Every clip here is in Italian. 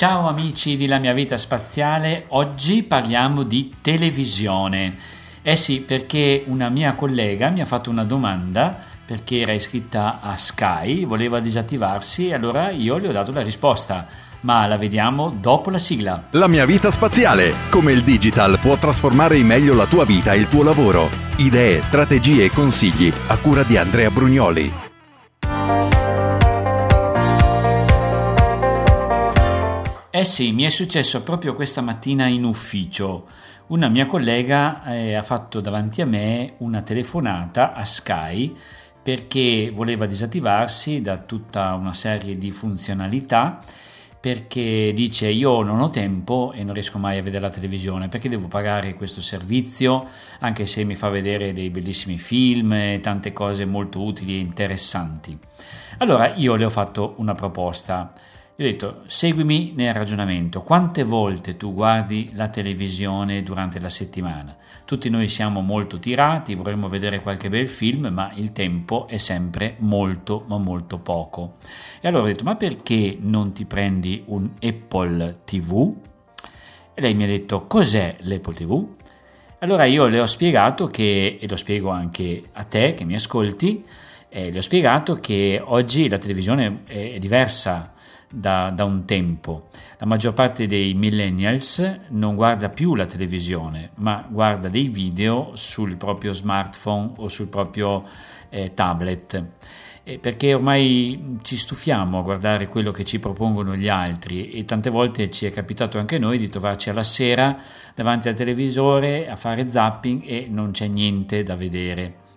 Ciao amici di La mia vita spaziale, oggi parliamo di televisione. Eh sì, perché una mia collega mi ha fatto una domanda perché era iscritta a Sky, voleva disattivarsi e allora io le ho dato la risposta. Ma la vediamo dopo la sigla. La mia vita spaziale, come il digital può trasformare in meglio la tua vita e il tuo lavoro. Idee, strategie e consigli a cura di Andrea Brugnoli. Eh sì, mi è successo proprio questa mattina in ufficio. Una mia collega eh, ha fatto davanti a me una telefonata a Sky perché voleva disattivarsi da tutta una serie di funzionalità perché dice io non ho tempo e non riesco mai a vedere la televisione perché devo pagare questo servizio anche se mi fa vedere dei bellissimi film e tante cose molto utili e interessanti. Allora io le ho fatto una proposta gli ho detto, seguimi nel ragionamento, quante volte tu guardi la televisione durante la settimana? Tutti noi siamo molto tirati, vorremmo vedere qualche bel film, ma il tempo è sempre molto, ma molto poco. E allora ho detto, ma perché non ti prendi un Apple TV? E lei mi ha detto, cos'è l'Apple TV? Allora io le ho spiegato che, e lo spiego anche a te che mi ascolti, eh, le ho spiegato che oggi la televisione è diversa da, da, un tempo. La maggior parte dei millennials non guarda più la televisione, ma guarda dei video sul proprio smartphone o sul proprio eh, tablet. Eh, perché ormai ci stufiamo a guardare quello che ci propongono gli altri e tante volte ci è capitato anche noi di trovarci alla sera davanti al televisore a fare zapping e non c'è niente da vedere.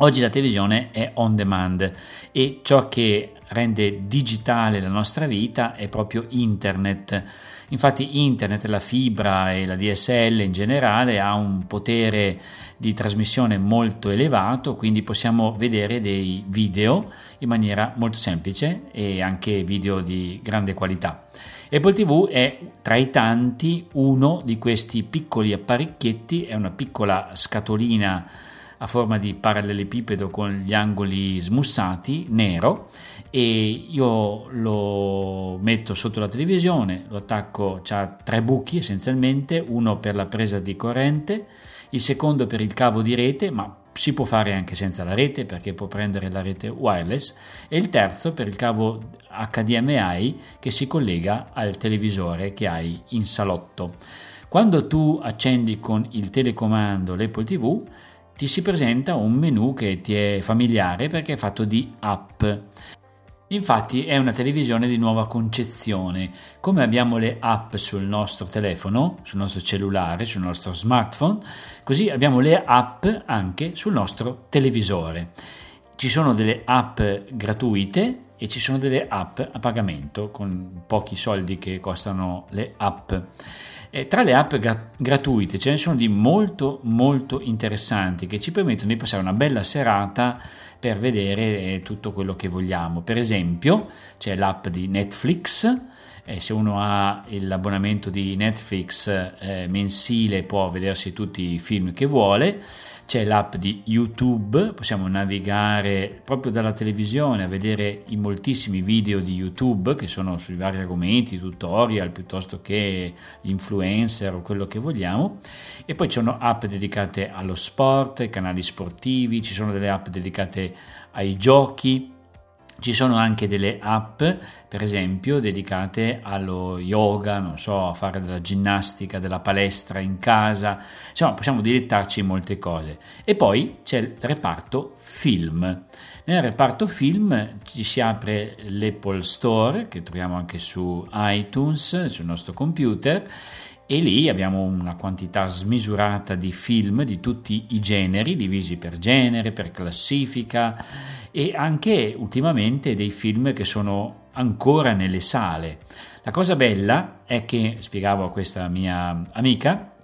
Oggi la televisione è on demand e ciò che rende digitale la nostra vita è proprio internet. Infatti internet, la fibra e la DSL in generale ha un potere di trasmissione molto elevato, quindi possiamo vedere dei video in maniera molto semplice e anche video di grande qualità. Apple TV è tra i tanti uno di questi piccoli apparecchietti, è una piccola scatolina a forma di parallelepipedo con gli angoli smussati, nero, e io lo metto sotto la televisione, lo attacco, ha tre buchi essenzialmente, uno per la presa di corrente, il secondo per il cavo di rete, ma si può fare anche senza la rete perché può prendere la rete wireless e il terzo per il cavo HDMI che si collega al televisore che hai in salotto. Quando tu accendi con il telecomando l'Apple TV ti si presenta un menu che ti è familiare perché è fatto di app. Infatti è una televisione di nuova concezione. Come abbiamo le app sul nostro telefono, sul nostro cellulare, sul nostro smartphone, così abbiamo le app anche sul nostro televisore. Ci sono delle app gratuite e ci sono delle app a pagamento con pochi soldi che costano le app. E tra le app gra- gratuite ce ne sono di molto molto interessanti che ci permettono di passare una bella serata per vedere eh, tutto quello che vogliamo. Per esempio c'è l'app di Netflix, eh, se uno ha l'abbonamento di Netflix eh, mensile può vedersi tutti i film che vuole c'è l'app di YouTube, possiamo navigare proprio dalla televisione a vedere i moltissimi video di YouTube che sono sui vari argomenti, tutorial piuttosto che influencer o quello che vogliamo. E poi ci sono app dedicate allo sport, canali sportivi, ci sono delle app dedicate ai giochi ci sono anche delle app, per esempio, dedicate allo yoga, non so, a fare della ginnastica, della palestra in casa, insomma, possiamo dilettarci in molte cose. E poi c'è il reparto film. Nel reparto film ci si apre l'Apple Store, che troviamo anche su iTunes, sul nostro computer, e lì abbiamo una quantità smisurata di film di tutti i generi, divisi per genere, per classifica e anche ultimamente dei film che sono ancora nelle sale. La cosa bella è che, spiegavo a questa mia amica,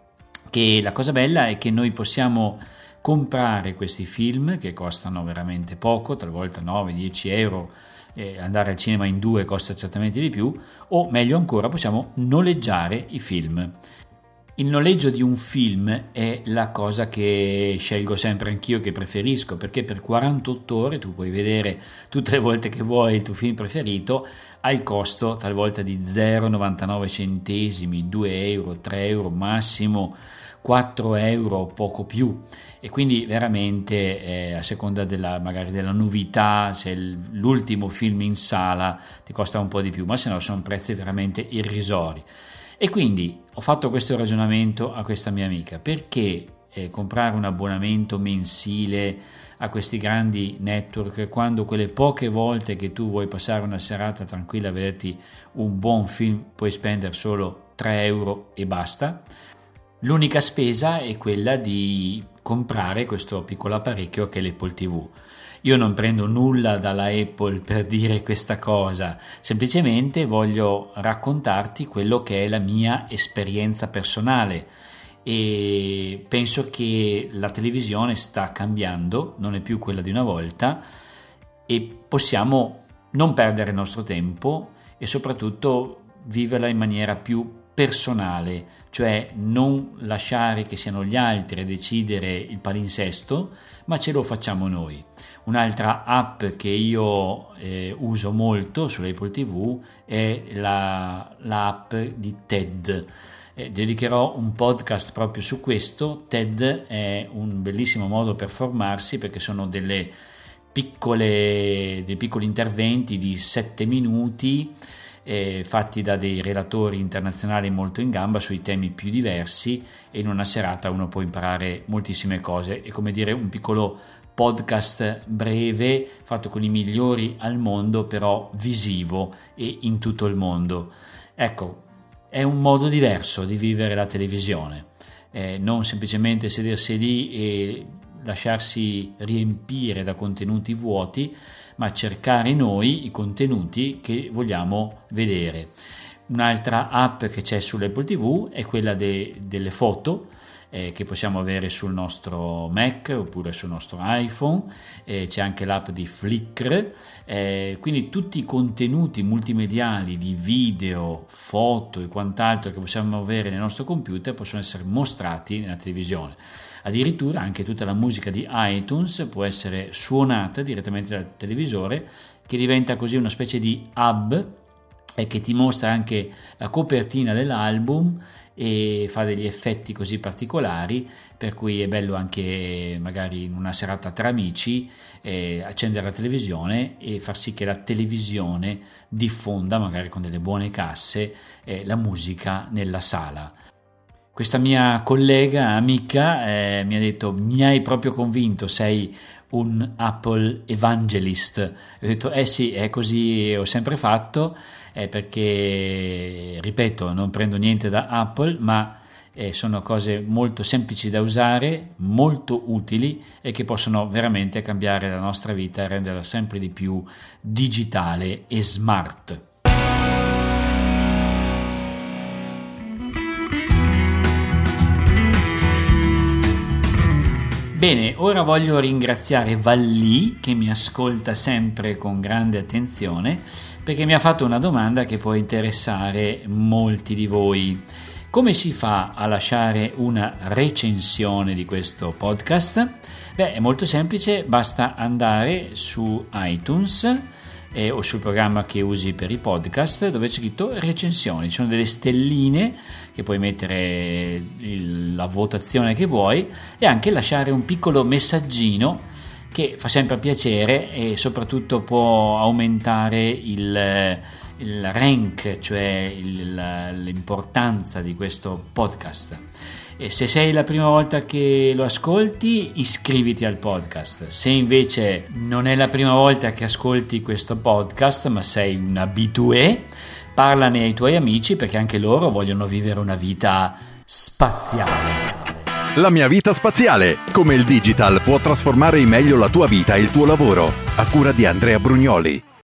che la cosa bella è che noi possiamo comprare questi film che costano veramente poco, talvolta 9-10 euro eh, andare al cinema in due costa certamente di più, o meglio ancora possiamo noleggiare i film. Il noleggio di un film è la cosa che scelgo sempre anch'io, che preferisco, perché per 48 ore tu puoi vedere tutte le volte che vuoi il tuo film preferito al costo talvolta di 0,99 centesimi, 2 euro, 3 euro, massimo 4 euro, poco più. E quindi veramente eh, a seconda della, magari della novità, se l'ultimo film in sala ti costa un po' di più, ma se no sono prezzi veramente irrisori. E quindi ho fatto questo ragionamento a questa mia amica, perché eh, comprare un abbonamento mensile a questi grandi network quando quelle poche volte che tu vuoi passare una serata tranquilla a vederti un buon film puoi spendere solo 3 euro e basta? L'unica spesa è quella di comprare questo piccolo apparecchio che è l'Apple TV. Io non prendo nulla dalla Apple per dire questa cosa, semplicemente voglio raccontarti quello che è la mia esperienza personale e penso che la televisione sta cambiando, non è più quella di una volta e possiamo non perdere il nostro tempo e soprattutto viverla in maniera più personale, cioè non lasciare che siano gli altri a decidere il palinsesto, ma ce lo facciamo noi. Un'altra app che io eh, uso molto sull'Apple TV è la, l'app di TED. Eh, dedicherò un podcast proprio su questo. TED è un bellissimo modo per formarsi perché sono delle piccole, dei piccoli interventi di 7 minuti eh, fatti da dei relatori internazionali molto in gamba sui temi più diversi e in una serata uno può imparare moltissime cose. È come dire un piccolo podcast breve fatto con i migliori al mondo, però visivo e in tutto il mondo. Ecco, è un modo diverso di vivere la televisione, eh, non semplicemente sedersi lì e lasciarsi riempire da contenuti vuoti, ma cercare noi i contenuti che vogliamo vedere. Un'altra app che c'è sull'Apple TV è quella de, delle foto eh, che possiamo avere sul nostro Mac oppure sul nostro iPhone, eh, c'è anche l'app di Flickr, eh, quindi tutti i contenuti multimediali di video, foto e quant'altro che possiamo avere nel nostro computer possono essere mostrati nella televisione. Addirittura anche tutta la musica di iTunes può essere suonata direttamente dal televisore, che diventa così una specie di hub e che ti mostra anche la copertina dell'album e fa degli effetti così particolari per cui è bello anche magari in una serata tra amici eh, accendere la televisione e far sì che la televisione diffonda magari con delle buone casse eh, la musica nella sala questa mia collega, amica, eh, mi ha detto mi hai proprio convinto, sei un Apple evangelist. Ho detto eh sì, è così, ho sempre fatto, eh, perché, ripeto, non prendo niente da Apple, ma eh, sono cose molto semplici da usare, molto utili e che possono veramente cambiare la nostra vita e renderla sempre di più digitale e smart. Bene, ora voglio ringraziare Valli che mi ascolta sempre con grande attenzione perché mi ha fatto una domanda che può interessare molti di voi. Come si fa a lasciare una recensione di questo podcast? Beh, è molto semplice, basta andare su iTunes eh, o sul programma che usi per i podcast dove c'è scritto recensioni, ci sono delle stelline che puoi mettere il, la votazione che vuoi e anche lasciare un piccolo messaggino che fa sempre piacere e soprattutto può aumentare il, il rank, cioè il, l'importanza di questo podcast. E se sei la prima volta che lo ascolti, iscriviti al podcast. Se invece non è la prima volta che ascolti questo podcast, ma sei un abitué, parlane ai tuoi amici perché anche loro vogliono vivere una vita spaziale. La mia vita spaziale. Come il digital può trasformare in meglio la tua vita e il tuo lavoro. A cura di Andrea Brugnoli.